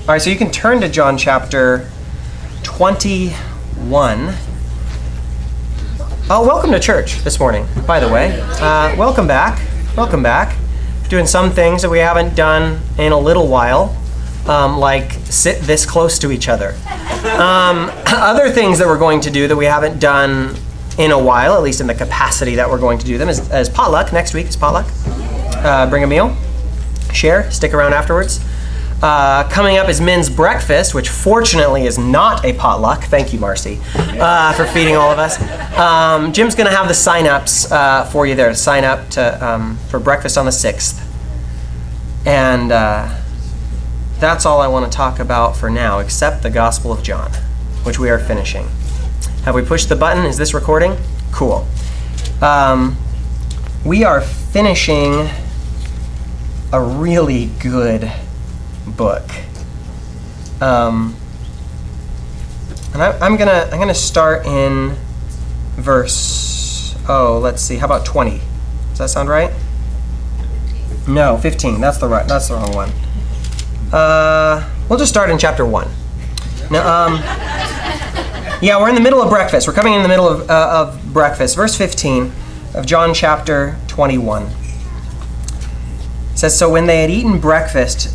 All right, so you can turn to John chapter 21. Oh, welcome to church this morning, by the way. Uh, welcome back. Welcome back. Doing some things that we haven't done in a little while, um, like sit this close to each other. Um, other things that we're going to do that we haven't done in a while, at least in the capacity that we're going to do them, is, is potluck. Next week is potluck. Uh, bring a meal, share, stick around afterwards. Uh, coming up is men's breakfast, which fortunately is not a potluck. Thank you, Marcy, uh, for feeding all of us. Um, Jim's going to have the sign-ups uh, for you there. To sign up to um, for breakfast on the sixth, and uh, that's all I want to talk about for now, except the Gospel of John, which we are finishing. Have we pushed the button? Is this recording? Cool. Um, we are finishing a really good book. Um, and I, am gonna I'm gonna start in verse. Oh, let's see. How about 20? Does that sound right? No, 15. That's the right. That's the wrong one. Uh, we'll just start in chapter one. Now, um, yeah, we're in the middle of breakfast. We're coming in the middle of, uh, of breakfast. Verse 15 of John chapter 21. It says, So when they had eaten breakfast,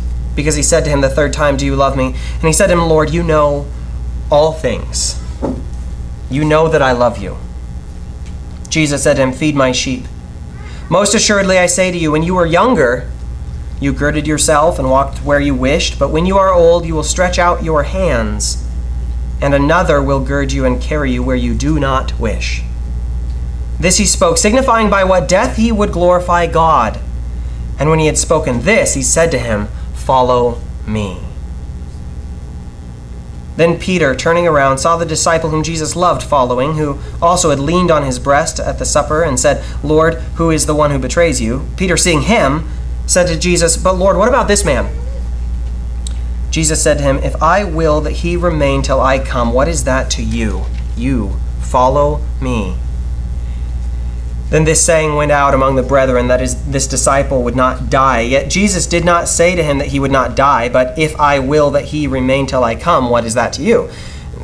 because he said to him the third time, Do you love me? And he said to him, Lord, you know all things. You know that I love you. Jesus said to him, Feed my sheep. Most assuredly, I say to you, when you were younger, you girded yourself and walked where you wished, but when you are old, you will stretch out your hands, and another will gird you and carry you where you do not wish. This he spoke, signifying by what death he would glorify God. And when he had spoken this, he said to him, Follow me. Then Peter, turning around, saw the disciple whom Jesus loved following, who also had leaned on his breast at the supper and said, Lord, who is the one who betrays you? Peter, seeing him, said to Jesus, But Lord, what about this man? Jesus said to him, If I will that he remain till I come, what is that to you? You follow me. Then this saying went out among the brethren that is, this disciple would not die. Yet Jesus did not say to him that he would not die, but if I will that he remain till I come, what is that to you?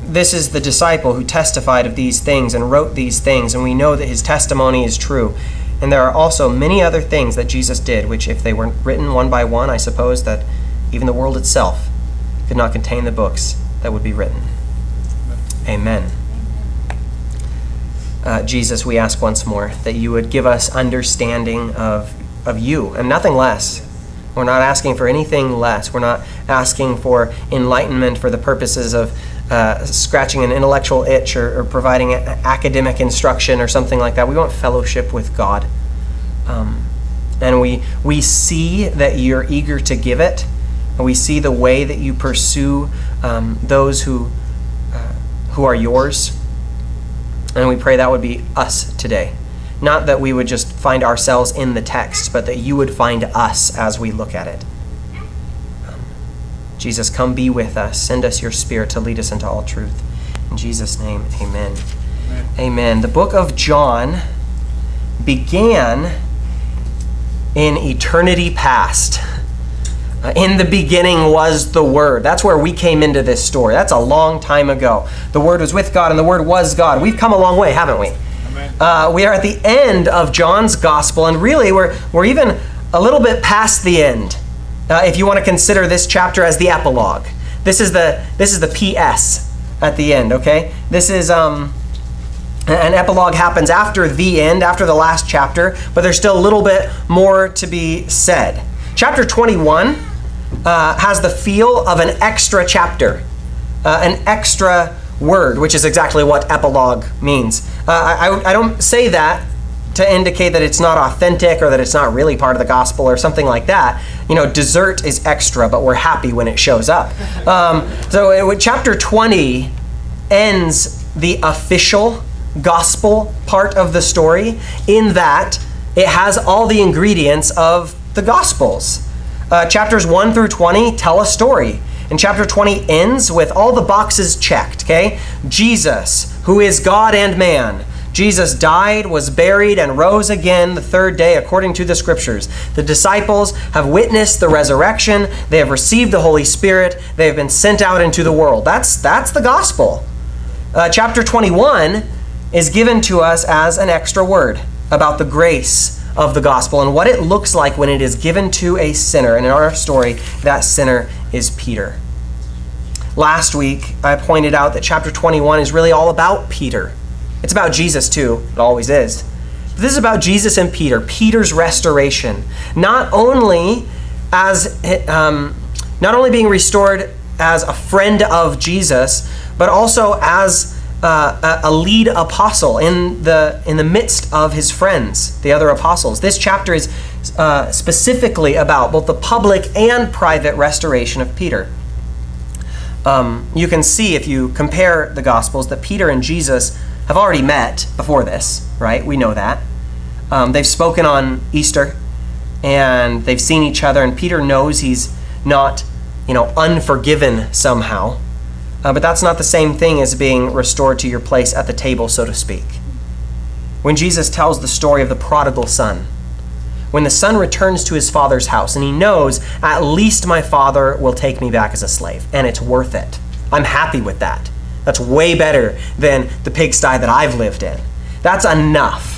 This is the disciple who testified of these things and wrote these things, and we know that his testimony is true. And there are also many other things that Jesus did, which, if they were written one by one, I suppose that even the world itself could not contain the books that would be written. Amen uh, Jesus, we ask once more that you would give us understanding of, of you and nothing less. We're not asking for anything less. We're not asking for enlightenment for the purposes of uh, scratching an intellectual itch or, or providing academic instruction or something like that. We want fellowship with God. Um, and we, we see that you're eager to give it. And we see the way that you pursue um, those who, uh, who are yours. And we pray that would be us today. Not that we would just find ourselves in the text, but that you would find us as we look at it. Um, Jesus, come be with us. Send us your Spirit to lead us into all truth. In Jesus' name, amen. Amen. amen. The book of John began in eternity past. Uh, in the beginning was the Word. That's where we came into this story. That's a long time ago. The Word was with God, and the Word was God. We've come a long way, haven't we? Uh, we are at the end of John's Gospel, and really, we're, we're even a little bit past the end. Uh, if you want to consider this chapter as the epilogue, this is the this is the P.S. at the end. Okay, this is um, an epilogue happens after the end, after the last chapter, but there's still a little bit more to be said. Chapter 21 uh, has the feel of an extra chapter, uh, an extra word, which is exactly what epilogue means. Uh, I, I don't say that to indicate that it's not authentic or that it's not really part of the gospel or something like that. You know, dessert is extra, but we're happy when it shows up. Um, so, it, chapter 20 ends the official gospel part of the story in that it has all the ingredients of the gospels. Uh, chapters 1 through 20 tell a story. And chapter 20 ends with all the boxes checked, okay? Jesus, who is God and man. Jesus died, was buried, and rose again the third day according to the scriptures. The disciples have witnessed the resurrection. They have received the Holy Spirit. They have been sent out into the world. That's, that's the gospel. Uh, chapter 21 is given to us as an extra word about the grace of the gospel and what it looks like when it is given to a sinner. And in our story, that sinner is Peter. Last week, I pointed out that chapter 21 is really all about Peter. It's about Jesus too, it always is. But this is about Jesus and Peter, Peter's restoration. Not only as um, not only being restored as a friend of Jesus, but also as uh, a lead apostle in the in the midst of his friends, the other apostles. This chapter is uh, specifically about both the public and private restoration of Peter. Um, you can see if you compare the Gospels that Peter and Jesus have already met before this, right? We know that. Um, they've spoken on Easter and they've seen each other, and Peter knows he's not, you know, unforgiven somehow. Uh, but that's not the same thing as being restored to your place at the table, so to speak. When Jesus tells the story of the prodigal son, when the son returns to his father's house and he knows, at least my father will take me back as a slave, and it's worth it. I'm happy with that. That's way better than the pigsty that I've lived in. That's enough.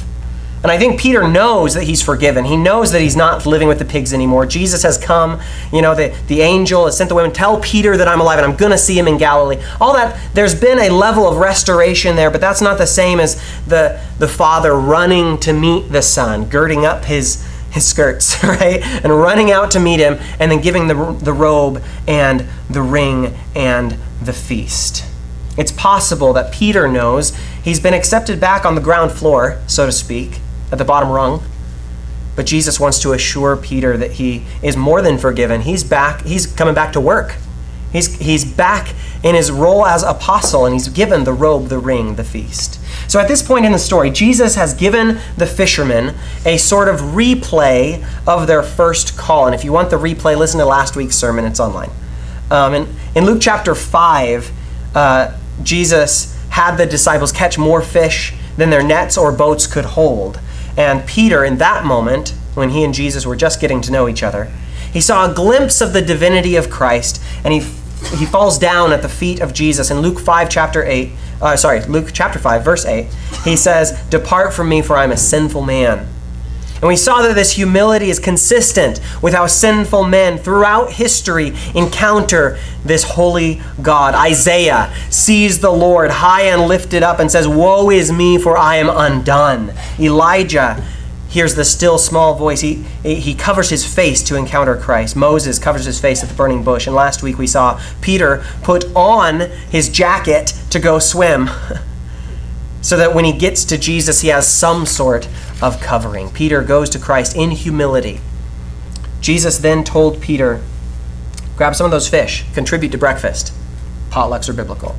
And I think Peter knows that he's forgiven. He knows that he's not living with the pigs anymore. Jesus has come. You know, the, the angel has sent the women, tell Peter that I'm alive and I'm going to see him in Galilee. All that, there's been a level of restoration there, but that's not the same as the, the father running to meet the son, girding up his, his skirts, right? And running out to meet him and then giving the, the robe and the ring and the feast. It's possible that Peter knows he's been accepted back on the ground floor, so to speak at the bottom rung. But Jesus wants to assure Peter that he is more than forgiven. He's back, he's coming back to work. He's, he's back in his role as apostle, and he's given the robe, the ring, the feast. So at this point in the story, Jesus has given the fishermen a sort of replay of their first call. And if you want the replay, listen to last week's sermon, it's online. Um, and in Luke chapter 5, uh, Jesus had the disciples catch more fish than their nets or boats could hold. And Peter, in that moment, when he and Jesus were just getting to know each other, he saw a glimpse of the divinity of Christ, and he, he falls down at the feet of Jesus. In Luke 5, chapter 8, uh, sorry, Luke chapter 5, verse 8, he says, Depart from me, for I'm a sinful man. And we saw that this humility is consistent with how sinful men throughout history encounter this holy God. Isaiah sees the Lord high and lifted up and says, Woe is me, for I am undone. Elijah hears the still small voice. He, he covers his face to encounter Christ. Moses covers his face at the burning bush. And last week we saw Peter put on his jacket to go swim. so that when he gets to Jesus, he has some sort of covering. Peter goes to Christ in humility. Jesus then told Peter, Grab some of those fish, contribute to breakfast. Potlucks are biblical.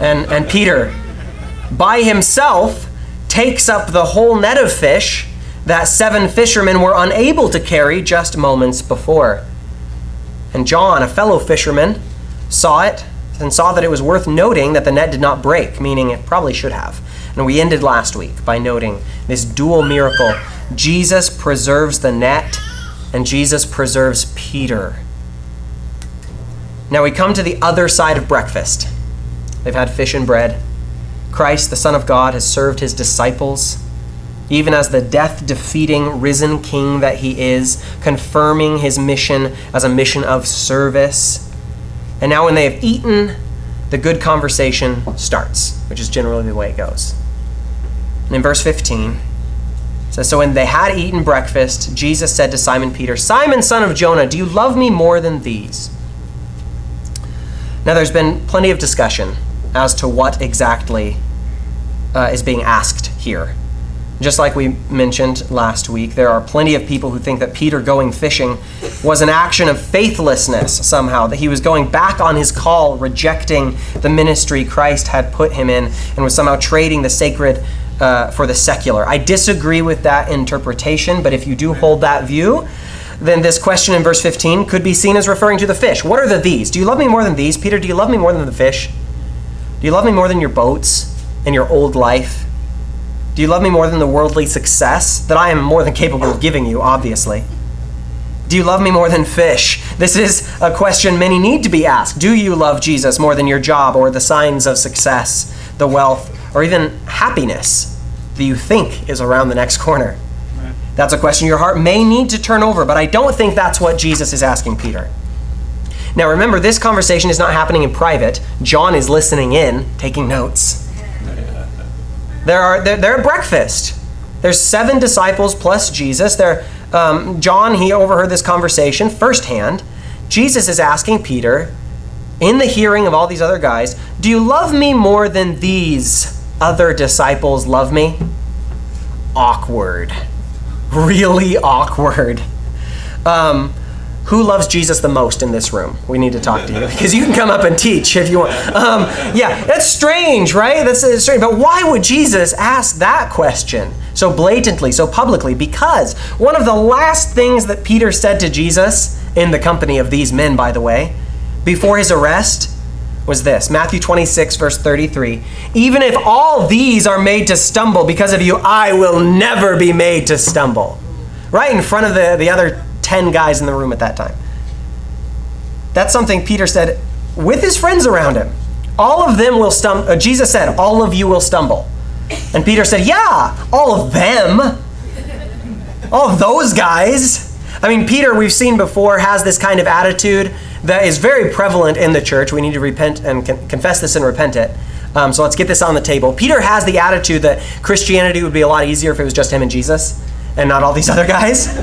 And, and Peter, by himself, takes up the whole net of fish that seven fishermen were unable to carry just moments before. And John, a fellow fisherman, saw it and saw that it was worth noting that the net did not break, meaning it probably should have. And we ended last week by noting this dual miracle Jesus preserves the net, and Jesus preserves Peter. Now we come to the other side of breakfast. They've had fish and bread. Christ, the Son of God, has served his disciples, even as the death defeating risen king that he is, confirming his mission as a mission of service. And now, when they have eaten, the good conversation starts, which is generally the way it goes. In verse 15, says, So when they had eaten breakfast, Jesus said to Simon Peter, Simon, son of Jonah, do you love me more than these? Now, there's been plenty of discussion as to what exactly uh, is being asked here. Just like we mentioned last week, there are plenty of people who think that Peter going fishing was an action of faithlessness somehow, that he was going back on his call, rejecting the ministry Christ had put him in, and was somehow trading the sacred uh, for the secular. I disagree with that interpretation, but if you do hold that view, then this question in verse 15 could be seen as referring to the fish. What are the these? Do you love me more than these? Peter, do you love me more than the fish? Do you love me more than your boats and your old life? Do you love me more than the worldly success that I am more than capable of giving you, obviously? Do you love me more than fish? This is a question many need to be asked. Do you love Jesus more than your job or the signs of success, the wealth, or even happiness that you think is around the next corner? That's a question your heart may need to turn over, but I don't think that's what Jesus is asking Peter. Now remember, this conversation is not happening in private. John is listening in, taking notes. There are they're, they're at breakfast. There's seven disciples plus Jesus. There, um, John he overheard this conversation firsthand. Jesus is asking Peter, in the hearing of all these other guys, "Do you love me more than these other disciples love me?" Awkward, really awkward. Um, who loves Jesus the most in this room? We need to talk to you because you can come up and teach if you want. Um, yeah, that's strange, right? That's uh, strange. But why would Jesus ask that question so blatantly, so publicly? Because one of the last things that Peter said to Jesus, in the company of these men, by the way, before his arrest, was this Matthew 26, verse 33. Even if all these are made to stumble because of you, I will never be made to stumble. Right in front of the, the other 10 guys in the room at that time. That's something Peter said with his friends around him. All of them will stumble. Uh, Jesus said, All of you will stumble. And Peter said, Yeah, all of them. All of those guys. I mean, Peter, we've seen before, has this kind of attitude that is very prevalent in the church. We need to repent and con- confess this and repent it. Um, so let's get this on the table. Peter has the attitude that Christianity would be a lot easier if it was just him and Jesus and not all these other guys.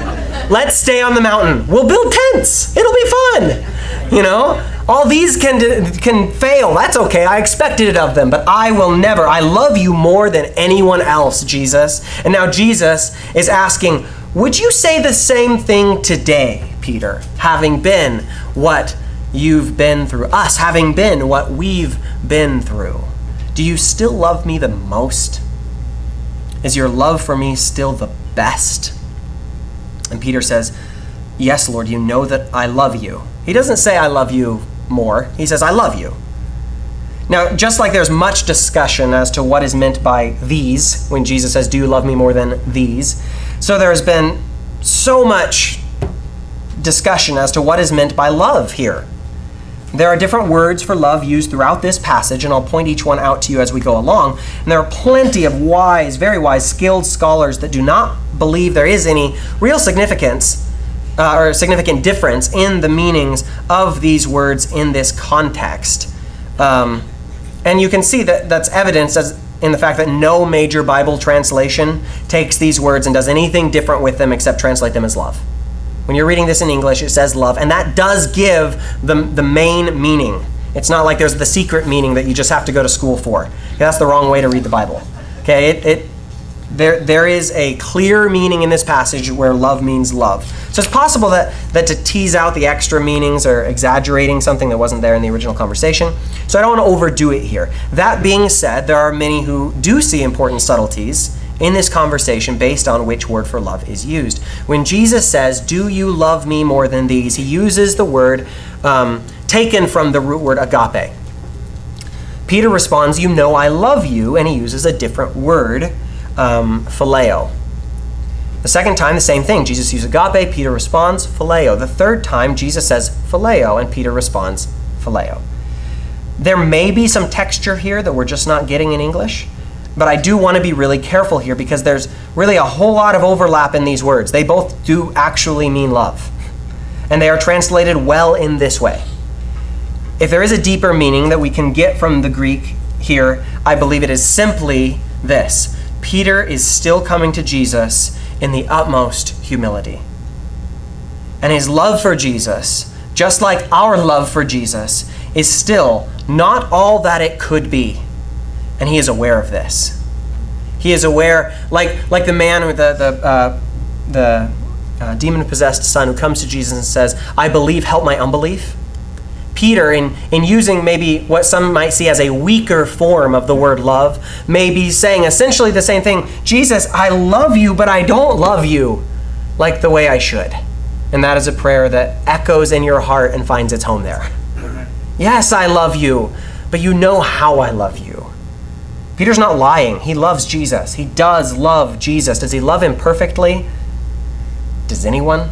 Let's stay on the mountain. We'll build tents. It'll be fun. You know, all these can can fail. That's okay. I expected it of them, but I will never. I love you more than anyone else, Jesus. And now Jesus is asking, "Would you say the same thing today, Peter, having been what you've been through? Us having been what we've been through. Do you still love me the most? Is your love for me still the best?" And Peter says, Yes, Lord, you know that I love you. He doesn't say, I love you more. He says, I love you. Now, just like there's much discussion as to what is meant by these when Jesus says, Do you love me more than these? So there has been so much discussion as to what is meant by love here. There are different words for love used throughout this passage, and I'll point each one out to you as we go along. And there are plenty of wise, very wise, skilled scholars that do not believe there is any real significance uh, or significant difference in the meanings of these words in this context. Um, and you can see that that's evidence as in the fact that no major Bible translation takes these words and does anything different with them except translate them as love. When you're reading this in English, it says love, and that does give the, the main meaning. It's not like there's the secret meaning that you just have to go to school for. That's the wrong way to read the Bible. Okay, it, it there, there is a clear meaning in this passage where love means love. So it's possible that, that to tease out the extra meanings or exaggerating something that wasn't there in the original conversation. So I don't want to overdo it here. That being said, there are many who do see important subtleties in this conversation based on which word for love is used. When Jesus says, Do you love me more than these? he uses the word um, taken from the root word agape. Peter responds, You know I love you, and he uses a different word, um, phileo. The second time, the same thing. Jesus uses agape, Peter responds, phileo. The third time, Jesus says phileo, and Peter responds, phileo. There may be some texture here that we're just not getting in English. But I do want to be really careful here because there's really a whole lot of overlap in these words. They both do actually mean love. And they are translated well in this way. If there is a deeper meaning that we can get from the Greek here, I believe it is simply this Peter is still coming to Jesus in the utmost humility. And his love for Jesus, just like our love for Jesus, is still not all that it could be and he is aware of this. He is aware, like, like the man with the, the, uh, the uh, demon possessed son who comes to Jesus and says, I believe, help my unbelief. Peter, in, in using maybe what some might see as a weaker form of the word love, may be saying essentially the same thing Jesus, I love you, but I don't love you like the way I should. And that is a prayer that echoes in your heart and finds its home there. Yes, I love you, but you know how I love you. Peter's not lying. He loves Jesus. He does love Jesus. Does he love him perfectly? Does anyone?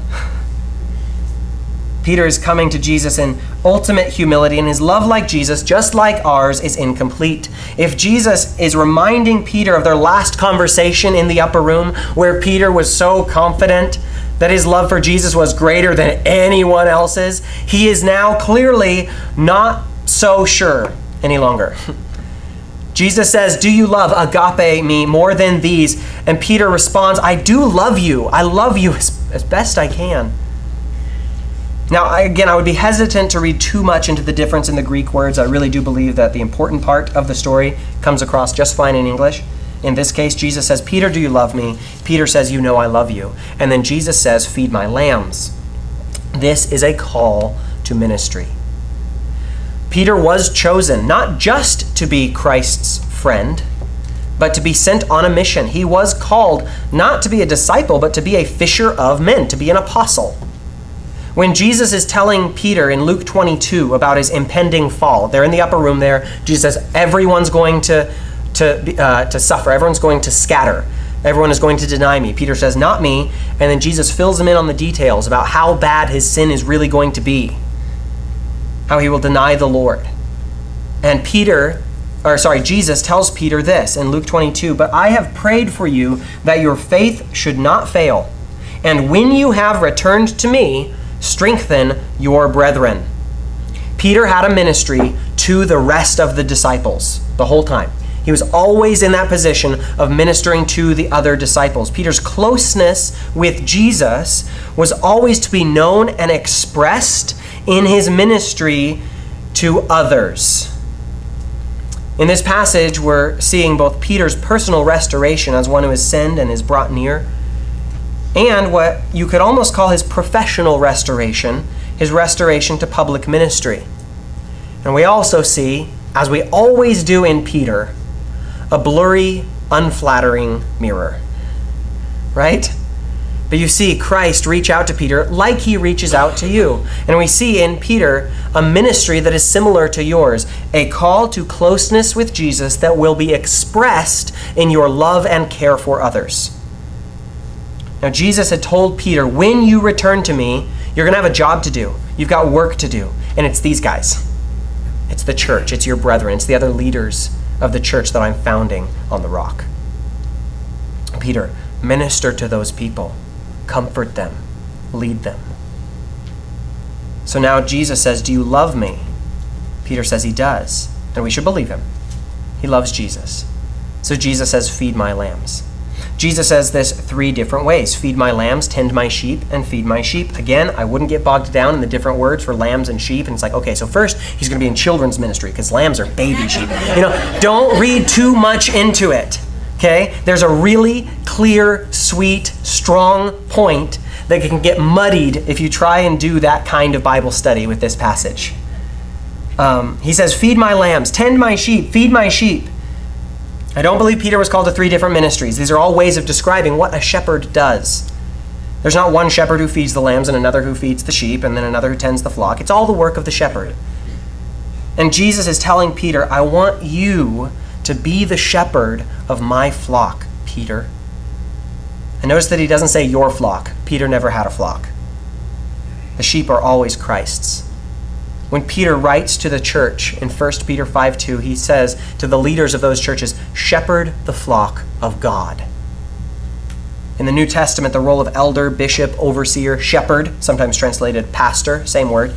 Peter is coming to Jesus in ultimate humility, and his love, like Jesus, just like ours, is incomplete. If Jesus is reminding Peter of their last conversation in the upper room, where Peter was so confident that his love for Jesus was greater than anyone else's, he is now clearly not so sure any longer. Jesus says, Do you love agape me more than these? And Peter responds, I do love you. I love you as, as best I can. Now, again, I would be hesitant to read too much into the difference in the Greek words. I really do believe that the important part of the story comes across just fine in English. In this case, Jesus says, Peter, do you love me? Peter says, You know I love you. And then Jesus says, Feed my lambs. This is a call to ministry. Peter was chosen not just to be Christ's friend, but to be sent on a mission. He was called not to be a disciple, but to be a fisher of men, to be an apostle. When Jesus is telling Peter in Luke 22 about his impending fall, they're in the upper room there. Jesus says, Everyone's going to, to, uh, to suffer, everyone's going to scatter. Everyone is going to deny me. Peter says, Not me. And then Jesus fills him in on the details about how bad his sin is really going to be, how he will deny the Lord. And Peter, or sorry, Jesus tells Peter this in Luke 22 But I have prayed for you that your faith should not fail. And when you have returned to me, strengthen your brethren. Peter had a ministry to the rest of the disciples the whole time. He was always in that position of ministering to the other disciples. Peter's closeness with Jesus was always to be known and expressed in his ministry to others. In this passage, we're seeing both Peter's personal restoration as one who is sinned and is brought near, and what you could almost call his professional restoration, his restoration to public ministry. And we also see, as we always do in Peter, a blurry, unflattering mirror. Right? But you see Christ reach out to Peter like he reaches out to you. And we see in Peter a ministry that is similar to yours, a call to closeness with Jesus that will be expressed in your love and care for others. Now, Jesus had told Peter, when you return to me, you're going to have a job to do. You've got work to do. And it's these guys it's the church, it's your brethren, it's the other leaders of the church that I'm founding on the rock. Peter, minister to those people, comfort them, lead them. So now Jesus says, Do you love me? Peter says he does, and we should believe him. He loves Jesus. So Jesus says, Feed my lambs. Jesus says this three different ways feed my lambs, tend my sheep, and feed my sheep. Again, I wouldn't get bogged down in the different words for lambs and sheep. And it's like, okay, so first he's going to be in children's ministry because lambs are baby sheep. You know, don't read too much into it. Okay? There's a really clear, sweet, strong point that can get muddied if you try and do that kind of Bible study with this passage. Um, he says, Feed my lambs, tend my sheep, feed my sheep. I don't believe Peter was called to three different ministries. These are all ways of describing what a shepherd does. There's not one shepherd who feeds the lambs and another who feeds the sheep and then another who tends the flock. It's all the work of the shepherd. And Jesus is telling Peter, I want you to be the shepherd of my flock, Peter. And notice that he doesn't say your flock. Peter never had a flock. The sheep are always Christ's. When Peter writes to the church in 1 Peter 5 2, he says to the leaders of those churches, Shepherd the flock of God. In the New Testament, the role of elder, bishop, overseer, shepherd, sometimes translated pastor, same word,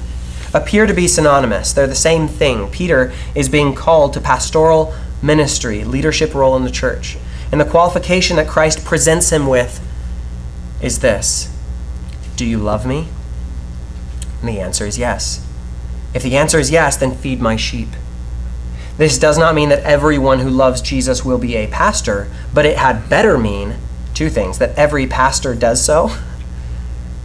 appear to be synonymous. They're the same thing. Peter is being called to pastoral ministry, leadership role in the church. And the qualification that Christ presents him with is this Do you love me? And the answer is yes. If the answer is yes, then feed my sheep. This does not mean that everyone who loves Jesus will be a pastor, but it had better mean two things that every pastor does so.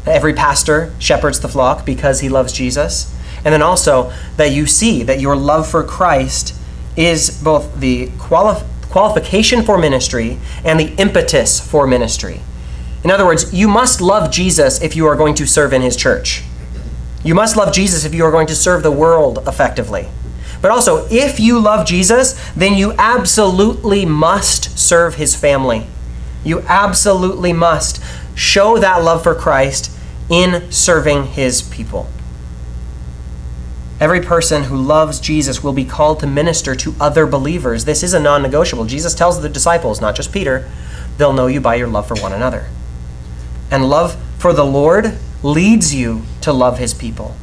That every pastor shepherds the flock because he loves Jesus. And then also that you see that your love for Christ is both the quali- qualification for ministry and the impetus for ministry. In other words, you must love Jesus if you are going to serve in his church. You must love Jesus if you are going to serve the world effectively. But also, if you love Jesus, then you absolutely must serve his family. You absolutely must show that love for Christ in serving his people. Every person who loves Jesus will be called to minister to other believers. This is a non negotiable. Jesus tells the disciples, not just Peter, they'll know you by your love for one another. And love for the Lord leads you to love his people.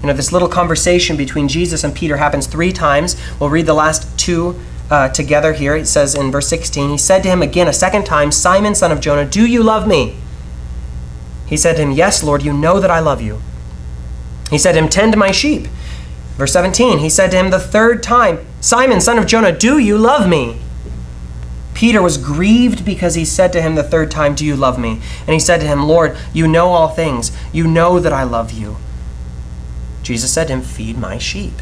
You know, this little conversation between Jesus and Peter happens three times. We'll read the last two uh, together here. It says in verse 16, He said to him again a second time, Simon, son of Jonah, do you love me? He said to him, Yes, Lord, you know that I love you. He said to him, Tend my sheep. Verse 17, he said to him the third time, Simon, son of Jonah, do you love me? Peter was grieved because he said to him the third time, Do you love me? And he said to him, Lord, you know all things. You know that I love you. Jesus said to him, Feed my sheep.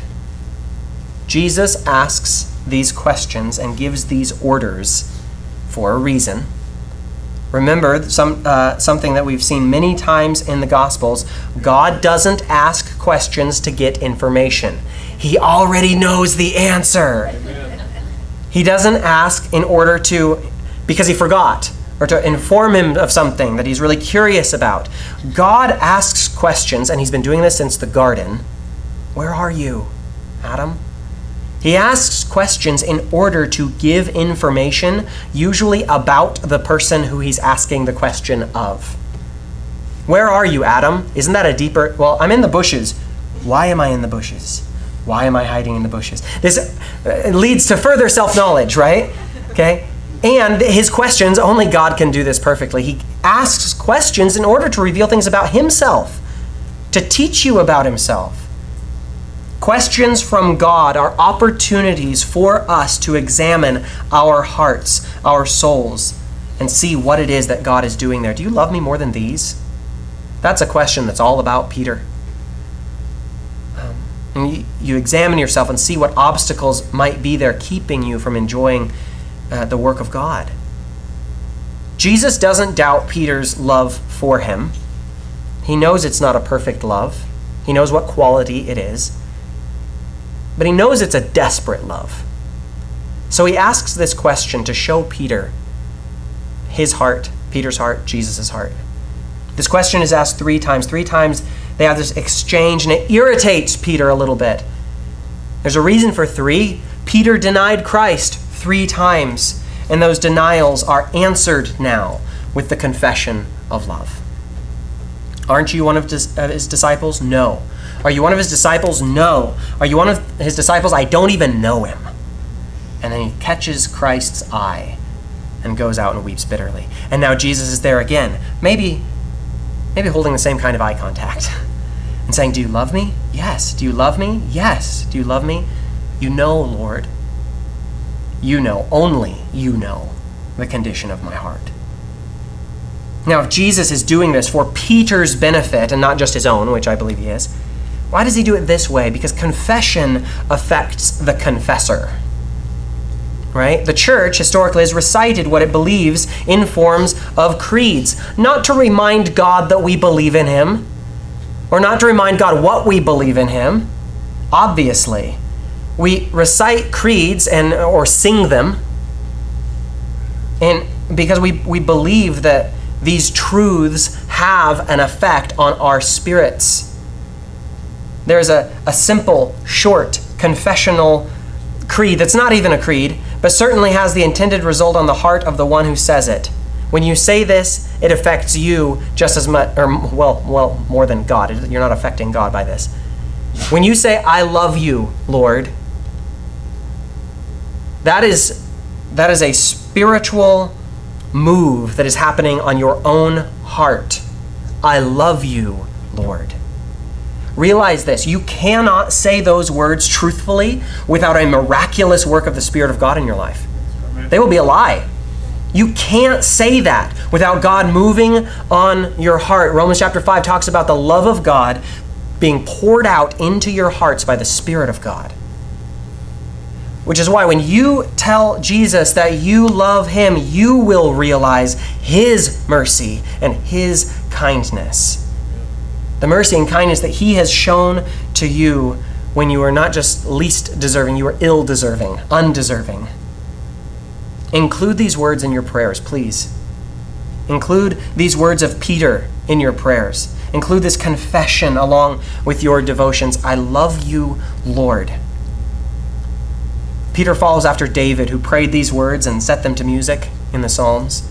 Jesus asks these questions and gives these orders for a reason. Remember some, uh, something that we've seen many times in the Gospels God doesn't ask questions to get information, He already knows the answer. Amen. He doesn't ask in order to, because He forgot or to inform him of something that he's really curious about. God asks questions, and he's been doing this since the garden. Where are you, Adam? He asks questions in order to give information, usually about the person who he's asking the question of. Where are you, Adam? Isn't that a deeper? Well, I'm in the bushes. Why am I in the bushes? Why am I hiding in the bushes? This uh, leads to further self knowledge, right? Okay? And his questions, only God can do this perfectly. He asks questions in order to reveal things about himself, to teach you about himself. Questions from God are opportunities for us to examine our hearts, our souls, and see what it is that God is doing there. Do you love me more than these? That's a question that's all about Peter. And you, you examine yourself and see what obstacles might be there keeping you from enjoying uh, the work of God. Jesus doesn't doubt Peter's love for him. He knows it's not a perfect love, he knows what quality it is, but he knows it's a desperate love. So he asks this question to show Peter his heart, Peter's heart, Jesus' heart. This question is asked three times. Three times they have this exchange, and it irritates Peter a little bit. There's a reason for three. Peter denied Christ three times, and those denials are answered now with the confession of love. Aren't you one of uh, his disciples? No. Are you one of his disciples? No. Are you one of his disciples? I don't even know him. And then he catches Christ's eye and goes out and weeps bitterly. And now Jesus is there again, maybe maybe holding the same kind of eye contact and saying, "Do you love me?" Yes. Do you love me? Yes. Do you love me? You know, Lord, you know, only you know the condition of my heart. Now, if Jesus is doing this for Peter's benefit and not just his own, which I believe he is, why does he do it this way? Because confession affects the confessor. Right? The church historically has recited what it believes in forms of creeds, not to remind God that we believe in him, or not to remind God what we believe in him, obviously, we recite creeds and or sing them. And because we, we believe that these truths have an effect on our spirits. There's a, a simple short confessional creed that's not even a creed but certainly has the intended result on the heart of the one who says it. When you say this it affects you just as much or well well more than god you're not affecting god by this when you say i love you lord that is, that is a spiritual move that is happening on your own heart. I love you, Lord. realize this you cannot say those words truthfully without a miraculous work of the Spirit of God in your life. They will be a lie. You can't say that without God moving on your heart. Romans chapter 5 talks about the love of God being poured out into your hearts by the Spirit of God. Which is why when you tell Jesus that you love him, you will realize his mercy and his kindness. The mercy and kindness that he has shown to you when you are not just least deserving, you are ill deserving, undeserving. Include these words in your prayers, please. Include these words of Peter in your prayers. Include this confession along with your devotions. I love you, Lord. Peter follows after David, who prayed these words and set them to music in the Psalms,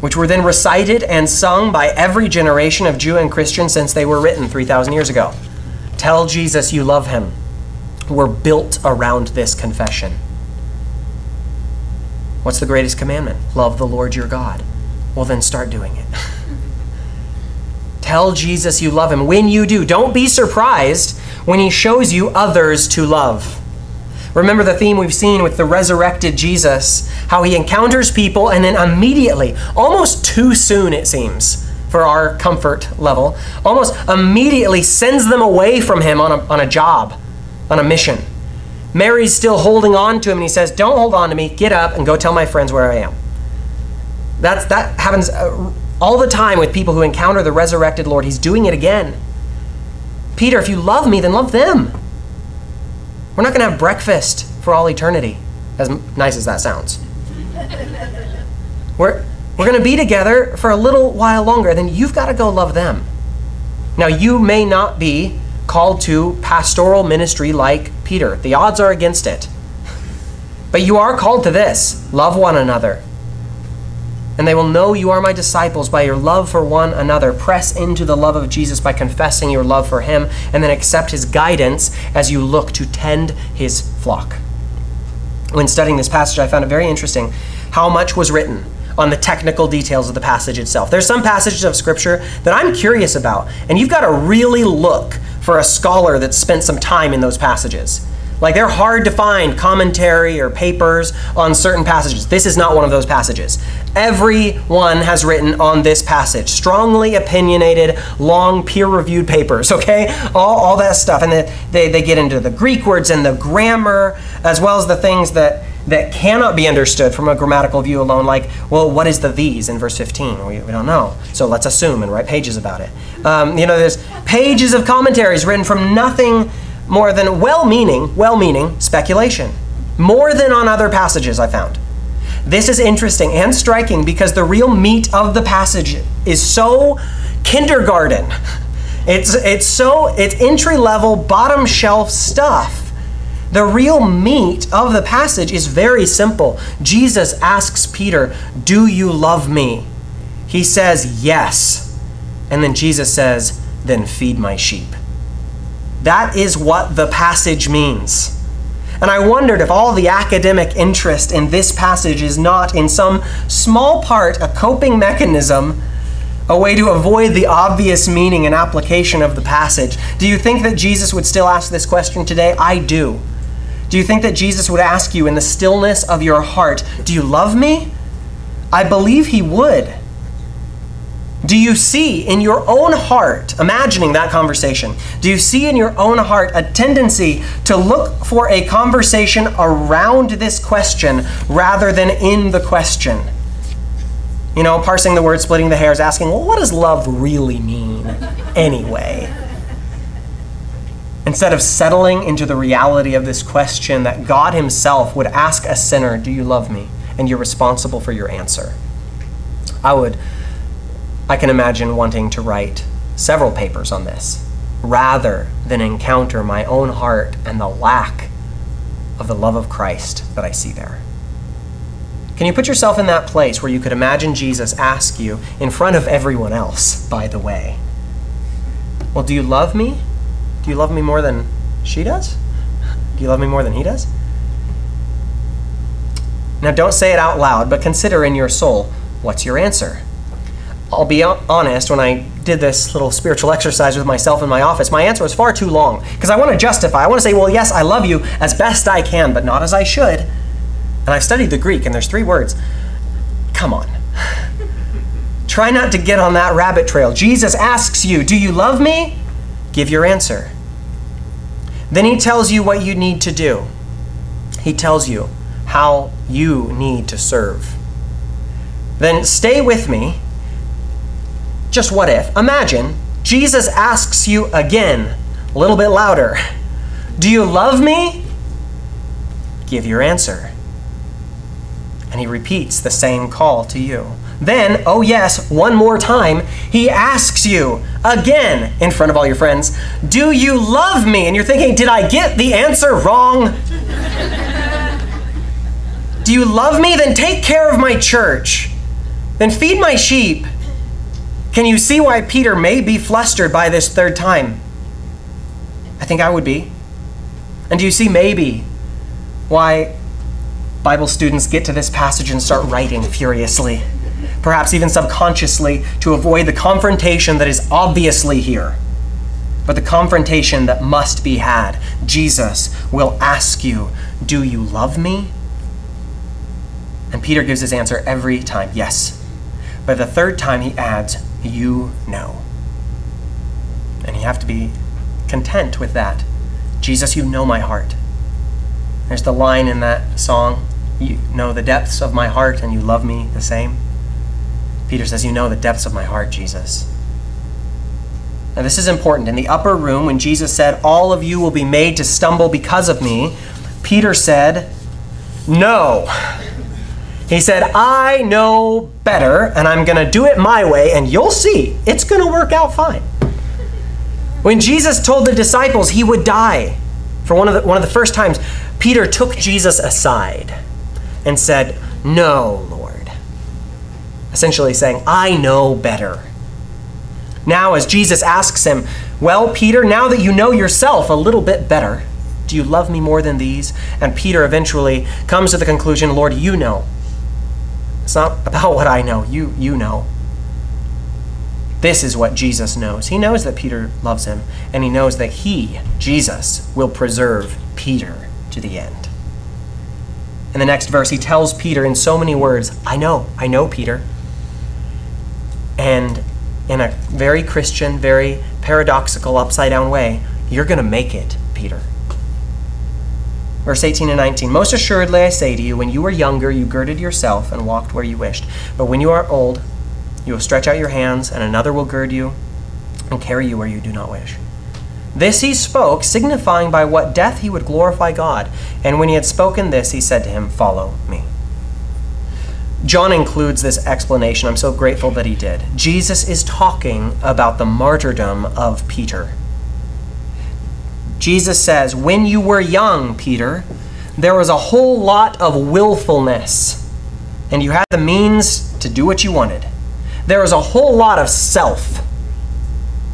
which were then recited and sung by every generation of Jew and Christian since they were written 3,000 years ago. Tell Jesus you love him. We're built around this confession. What's the greatest commandment? Love the Lord your God. Well, then start doing it. Tell Jesus you love him. When you do, don't be surprised when he shows you others to love. Remember the theme we've seen with the resurrected Jesus, how he encounters people and then immediately, almost too soon it seems for our comfort level, almost immediately sends them away from him on a, on a job, on a mission. Mary's still holding on to him, and he says, Don't hold on to me. Get up and go tell my friends where I am. That's, that happens uh, all the time with people who encounter the resurrected Lord. He's doing it again. Peter, if you love me, then love them. We're not going to have breakfast for all eternity, as nice as that sounds. We're, we're going to be together for a little while longer, then you've got to go love them. Now, you may not be called to pastoral ministry like Peter. The odds are against it. But you are called to this love one another. And they will know you are my disciples by your love for one another. Press into the love of Jesus by confessing your love for him, and then accept his guidance as you look to tend his flock. When studying this passage, I found it very interesting how much was written on the technical details of the passage itself. There's some passages of Scripture that I'm curious about, and you've got to really look for a scholar that spent some time in those passages. Like they're hard to find commentary or papers on certain passages. This is not one of those passages. Everyone has written on this passage. Strongly opinionated, long peer reviewed papers, okay? All, all that stuff. And they, they, they get into the Greek words and the grammar, as well as the things that that cannot be understood from a grammatical view alone, like, well, what is the these in verse 15? We, we don't know. So let's assume and write pages about it. Um, you know, there's pages of commentaries written from nothing more than well meaning, well meaning speculation. More than on other passages, I found. This is interesting and striking because the real meat of the passage is so kindergarten. It's, it's so, it's entry level, bottom shelf stuff the real meat of the passage is very simple. Jesus asks Peter, Do you love me? He says, Yes. And then Jesus says, Then feed my sheep. That is what the passage means. And I wondered if all the academic interest in this passage is not, in some small part, a coping mechanism, a way to avoid the obvious meaning and application of the passage. Do you think that Jesus would still ask this question today? I do. Do you think that Jesus would ask you in the stillness of your heart, Do you love me? I believe he would. Do you see in your own heart, imagining that conversation, do you see in your own heart a tendency to look for a conversation around this question rather than in the question? You know, parsing the word, splitting the hairs, asking, well, what does love really mean anyway? Instead of settling into the reality of this question that God Himself would ask a sinner, Do you love me? And you're responsible for your answer. I would, I can imagine wanting to write several papers on this rather than encounter my own heart and the lack of the love of Christ that I see there. Can you put yourself in that place where you could imagine Jesus ask you in front of everyone else, by the way, Well, do you love me? Do you love me more than she does? Do you love me more than he does? Now, don't say it out loud, but consider in your soul what's your answer? I'll be honest, when I did this little spiritual exercise with myself in my office, my answer was far too long because I want to justify. I want to say, well, yes, I love you as best I can, but not as I should. And I've studied the Greek, and there's three words. Come on. Try not to get on that rabbit trail. Jesus asks you, Do you love me? Give your answer. Then he tells you what you need to do. He tells you how you need to serve. Then stay with me just what if? Imagine Jesus asks you again, a little bit louder, Do you love me? Give your answer. And he repeats the same call to you. Then, oh yes, one more time, he asks you again in front of all your friends, Do you love me? And you're thinking, Did I get the answer wrong? Do you love me? Then take care of my church. Then feed my sheep. Can you see why Peter may be flustered by this third time? I think I would be. And do you see maybe why Bible students get to this passage and start writing furiously? Perhaps even subconsciously to avoid the confrontation that is obviously here, but the confrontation that must be had. Jesus will ask you, Do you love me? And Peter gives his answer every time yes. But the third time he adds, you know. And you have to be content with that. Jesus, you know my heart. There's the line in that song You know the depths of my heart, and you love me the same. Peter says, You know the depths of my heart, Jesus. Now, this is important. In the upper room, when Jesus said, All of you will be made to stumble because of me, Peter said, No. He said, I know better, and I'm going to do it my way, and you'll see it's going to work out fine. When Jesus told the disciples he would die, for one of the, one of the first times, Peter took Jesus aside and said, No, Lord. Essentially saying, I know better. Now, as Jesus asks him, Well, Peter, now that you know yourself a little bit better, do you love me more than these? And Peter eventually comes to the conclusion, Lord, you know. It's not about what I know. You, you know. This is what Jesus knows. He knows that Peter loves him, and he knows that he, Jesus, will preserve Peter to the end. In the next verse, he tells Peter in so many words, I know, I know, Peter. And in a very Christian, very paradoxical, upside down way, you're going to make it, Peter. Verse 18 and 19 Most assuredly I say to you, when you were younger, you girded yourself and walked where you wished. But when you are old, you will stretch out your hands, and another will gird you and carry you where you do not wish. This he spoke, signifying by what death he would glorify God. And when he had spoken this, he said to him, Follow me. John includes this explanation. I'm so grateful that he did. Jesus is talking about the martyrdom of Peter. Jesus says, When you were young, Peter, there was a whole lot of willfulness, and you had the means to do what you wanted. There was a whole lot of self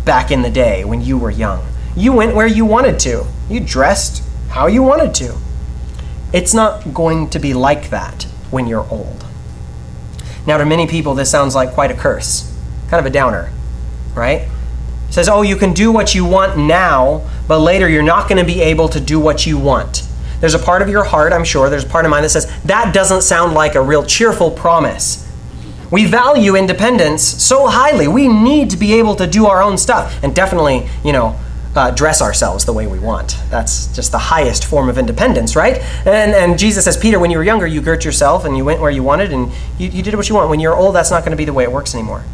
back in the day when you were young. You went where you wanted to, you dressed how you wanted to. It's not going to be like that when you're old. Now, to many people, this sounds like quite a curse, kind of a downer, right? It says, oh, you can do what you want now, but later you're not going to be able to do what you want. There's a part of your heart, I'm sure, there's a part of mine that says, that doesn't sound like a real cheerful promise. We value independence so highly. We need to be able to do our own stuff and definitely, you know, uh, dress ourselves the way we want. That's just the highest form of independence, right? And, and Jesus says, Peter, when you were younger, you girt yourself and you went where you wanted and you, you did what you want. When you're old, that's not going to be the way it works anymore.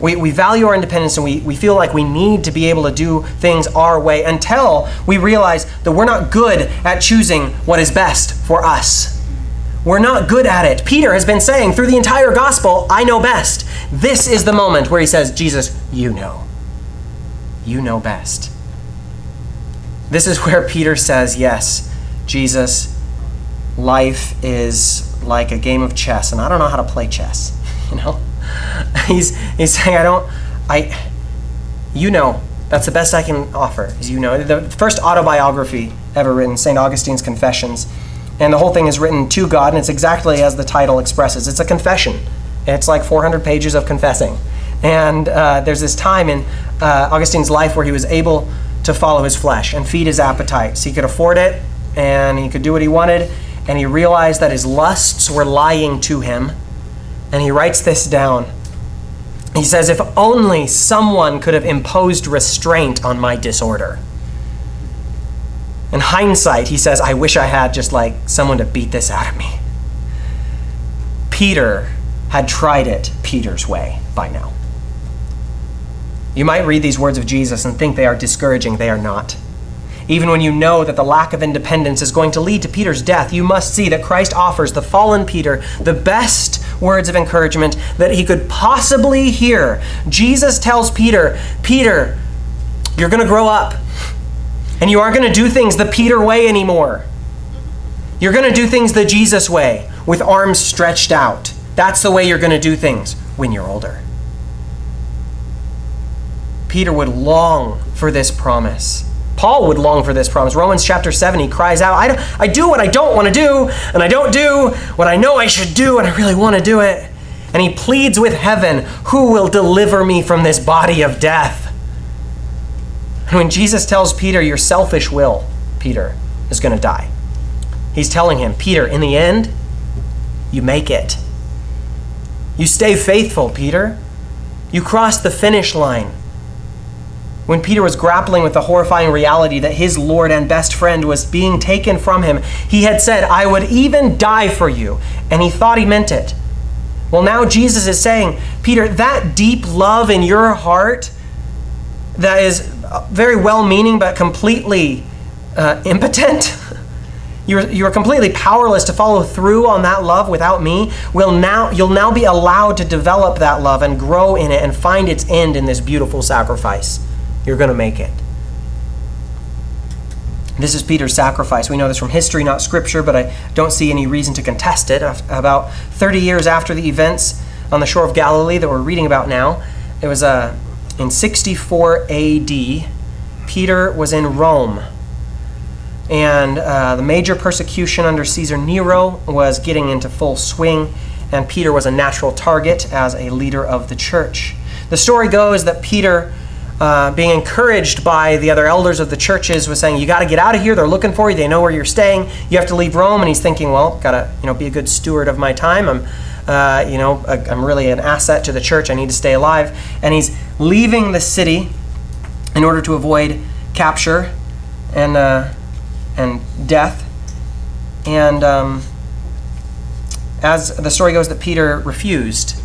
We, we value our independence and we, we feel like we need to be able to do things our way until we realize that we're not good at choosing what is best for us. We're not good at it. Peter has been saying through the entire gospel, I know best. This is the moment where he says, Jesus, you know. You know best. This is where Peter says, Yes, Jesus, life is like a game of chess, and I don't know how to play chess, you know? he's he's saying I don't I you know that's the best I can offer is you know the first autobiography ever written St. Augustine's Confessions and the whole thing is written to God and it's exactly as the title expresses it's a confession It's like 400 pages of confessing. And uh, there's this time in uh, Augustine's life where he was able to follow his flesh and feed his appetites. He could afford it and he could do what he wanted. And he realized that his lusts were lying to him. And he writes this down. He says, If only someone could have imposed restraint on my disorder. In hindsight, he says, I wish I had just like someone to beat this out of me. Peter had tried it Peter's way by now. You might read these words of Jesus and think they are discouraging. They are not. Even when you know that the lack of independence is going to lead to Peter's death, you must see that Christ offers the fallen Peter the best words of encouragement that he could possibly hear. Jesus tells Peter, Peter, you're going to grow up and you aren't going to do things the Peter way anymore. You're going to do things the Jesus way with arms stretched out. That's the way you're going to do things when you're older. Peter would long for this promise. Paul would long for this promise. Romans chapter 7, he cries out, I, I do what I don't want to do, and I don't do what I know I should do, and I really want to do it. And he pleads with heaven, Who will deliver me from this body of death? And when Jesus tells Peter, Your selfish will, Peter, is going to die, he's telling him, Peter, in the end, you make it. You stay faithful, Peter. You cross the finish line. When Peter was grappling with the horrifying reality that his Lord and best friend was being taken from him, he had said, I would even die for you. And he thought he meant it. Well, now Jesus is saying, Peter, that deep love in your heart that is very well meaning but completely uh, impotent. You're, you're completely powerless to follow through on that love without me. Will now, you'll now be allowed to develop that love and grow in it and find its end in this beautiful sacrifice. You're going to make it. This is Peter's sacrifice. We know this from history, not scripture, but I don't see any reason to contest it. About 30 years after the events on the shore of Galilee that we're reading about now, it was uh, in 64 AD. Peter was in Rome. And uh, the major persecution under Caesar Nero was getting into full swing, and Peter was a natural target as a leader of the church. The story goes that Peter uh, being encouraged by the other elders of the churches was saying, "You got to get out of here. They're looking for you. They know where you're staying. You have to leave Rome." And he's thinking, "Well, gotta you know be a good steward of my time. I'm." Uh, you know, I'm really an asset to the church. I need to stay alive. And he's leaving the city in order to avoid capture and uh, and death. And um, as the story goes, that Peter refused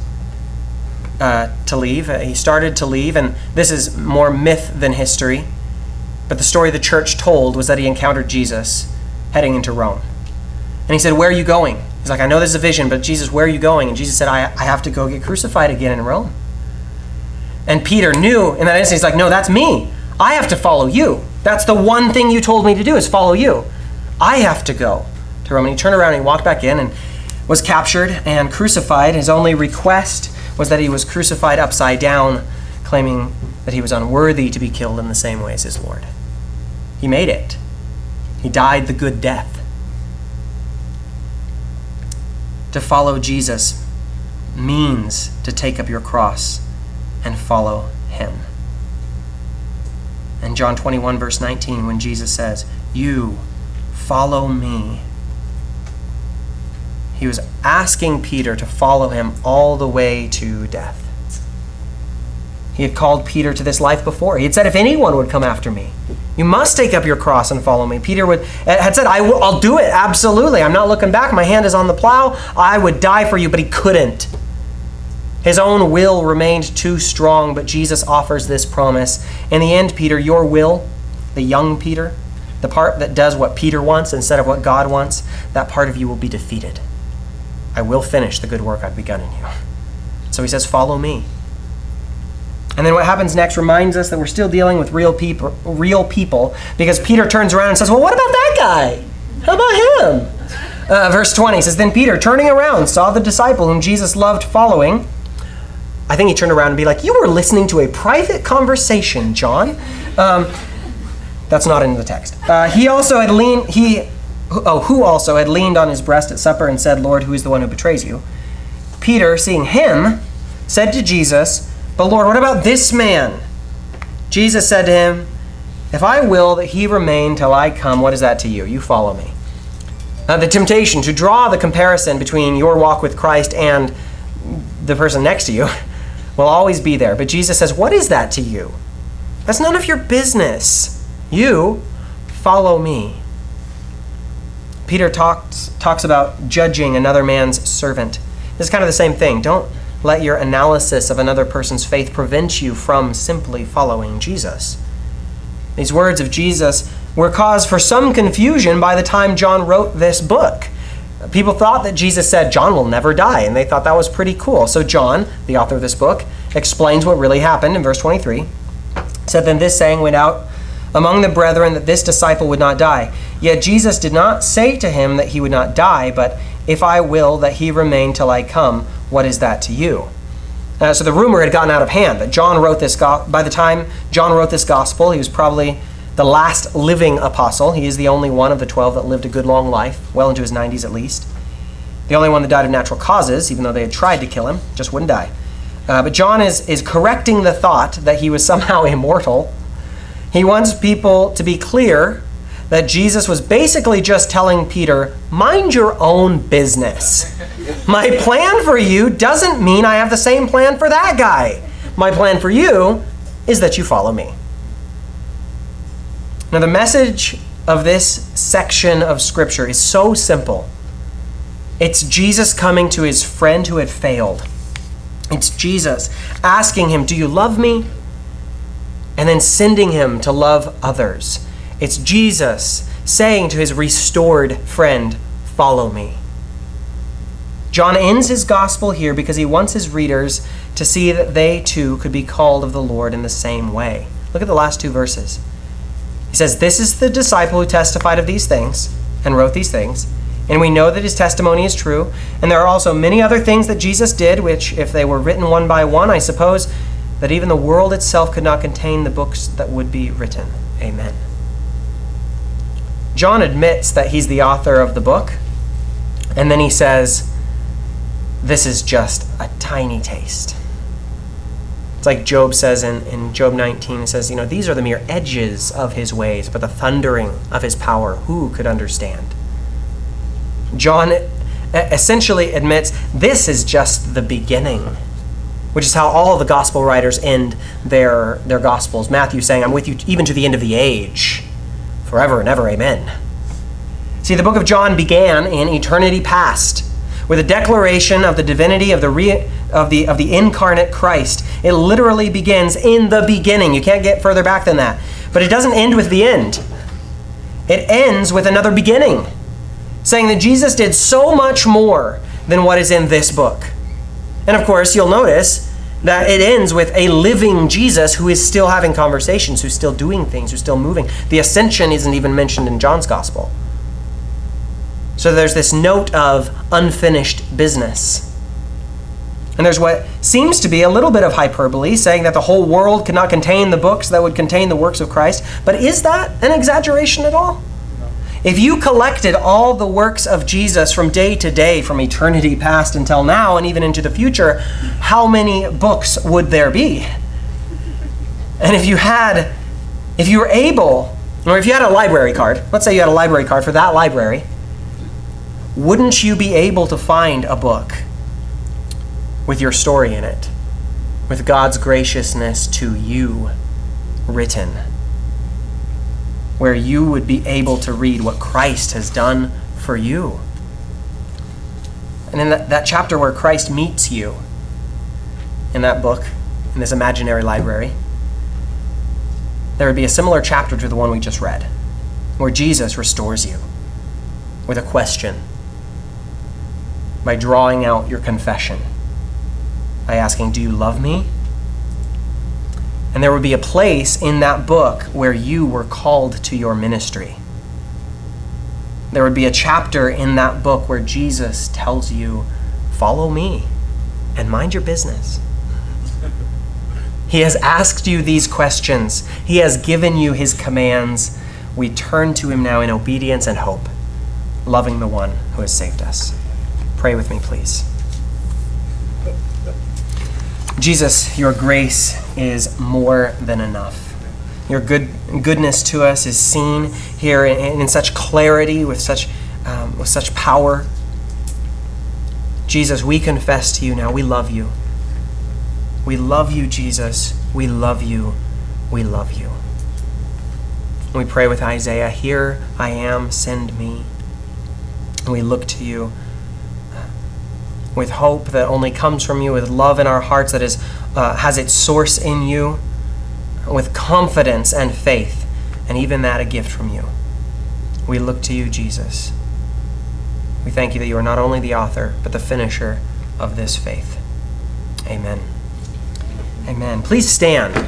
uh, to leave. Uh, he started to leave, and this is more myth than history. But the story the church told was that he encountered Jesus heading into Rome. And he said, Where are you going? He's like, I know there's a vision, but Jesus, where are you going? And Jesus said, I, I have to go get crucified again in Rome. And Peter knew in that instant, he's like, No, that's me. I have to follow you. That's the one thing you told me to do is follow you. I have to go to Rome. And he turned around and he walked back in and was captured and crucified. His only request was that he was crucified upside down, claiming that he was unworthy to be killed in the same way as his Lord. He made it. He died the good death. To follow Jesus means to take up your cross and follow him. And John 21, verse 19, when Jesus says, You follow me he was asking Peter to follow him all the way to death. He had called Peter to this life before. He had said, If anyone would come after me, you must take up your cross and follow me. Peter would, eh, had said, I will, I'll do it, absolutely. I'm not looking back. My hand is on the plow. I would die for you, but he couldn't. His own will remained too strong, but Jesus offers this promise. In the end, Peter, your will, the young Peter, the part that does what Peter wants instead of what God wants, that part of you will be defeated. I will finish the good work I've begun in you. So he says, Follow me. And then what happens next reminds us that we're still dealing with real people, real people because Peter turns around and says, Well, what about that guy? How about him? Uh, verse 20 says, Then Peter, turning around, saw the disciple whom Jesus loved following. I think he turned around and be like, You were listening to a private conversation, John. Um, that's not in the text. Uh, he also had leaned, he oh, who also had leaned on his breast at supper and said, Lord, who is the one who betrays you? Peter, seeing him, said to Jesus, But Lord, what about this man? Jesus said to him, If I will that he remain till I come, what is that to you? You follow me. Now, the temptation to draw the comparison between your walk with Christ and the person next to you will always be there. But Jesus says, What is that to you? That's none of your business. You follow me. Peter talks, talks about judging another man's servant. This is kind of the same thing. Don't let your analysis of another person's faith prevent you from simply following Jesus. These words of Jesus were cause for some confusion by the time John wrote this book. People thought that Jesus said John will never die, and they thought that was pretty cool. So, John, the author of this book, explains what really happened in verse 23. said, Then this saying went out among the brethren that this disciple would not die. Yet Jesus did not say to him that he would not die, but if I will that he remain till I come, what is that to you? Uh, so the rumor had gotten out of hand that John wrote this. Go- by the time John wrote this gospel, he was probably the last living apostle. He is the only one of the twelve that lived a good long life, well into his 90s at least. The only one that died of natural causes, even though they had tried to kill him, just wouldn't die. Uh, but John is, is correcting the thought that he was somehow immortal. He wants people to be clear that Jesus was basically just telling Peter, mind your own business. My plan for you doesn't mean I have the same plan for that guy. My plan for you is that you follow me. Now, the message of this section of Scripture is so simple. It's Jesus coming to his friend who had failed. It's Jesus asking him, Do you love me? And then sending him to love others. It's Jesus saying to his restored friend, Follow me. John ends his gospel here because he wants his readers to see that they too could be called of the Lord in the same way. Look at the last two verses. He says, This is the disciple who testified of these things and wrote these things. And we know that his testimony is true. And there are also many other things that Jesus did, which, if they were written one by one, I suppose that even the world itself could not contain the books that would be written. Amen. John admits that he's the author of the book, and then he says, This is just a tiny taste. It's like Job says in, in Job 19, he says, You know, these are the mere edges of his ways, but the thundering of his power, who could understand? John essentially admits this is just the beginning, which is how all the gospel writers end their, their gospels. Matthew saying, I'm with you even to the end of the age forever and ever. Amen. See, the book of John began in eternity past with a declaration of the divinity of the, re- of the, of the incarnate Christ. It literally begins in the beginning. You can't get further back than that. But it doesn't end with the end, it ends with another beginning, saying that Jesus did so much more than what is in this book. And of course, you'll notice that it ends with a living Jesus who is still having conversations, who's still doing things, who's still moving. The ascension isn't even mentioned in John's gospel. So there's this note of unfinished business. And there's what seems to be a little bit of hyperbole, saying that the whole world cannot contain the books that would contain the works of Christ. But is that an exaggeration at all? If you collected all the works of Jesus from day to day, from eternity past until now, and even into the future, how many books would there be? And if you had, if you were able, or if you had a library card, let's say you had a library card for that library, wouldn't you be able to find a book with your story in it, with God's graciousness to you written? Where you would be able to read what Christ has done for you. And in that, that chapter where Christ meets you, in that book, in this imaginary library, there would be a similar chapter to the one we just read, where Jesus restores you with a question by drawing out your confession, by asking, Do you love me? And there would be a place in that book where you were called to your ministry. There would be a chapter in that book where Jesus tells you, Follow me and mind your business. He has asked you these questions, He has given you His commands. We turn to Him now in obedience and hope, loving the one who has saved us. Pray with me, please. Jesus, your grace is more than enough. Your good goodness to us is seen here in, in such clarity, with such um, with such power. Jesus, we confess to you now. We love you. We love you, Jesus. We love you. We love you. We pray with Isaiah, Here I am, send me. And we look to you with hope that only comes from you, with love in our hearts that is, uh, has its source in you, with confidence and faith, and even that a gift from you. We look to you, Jesus. We thank you that you are not only the author, but the finisher of this faith. Amen. Amen. Please stand.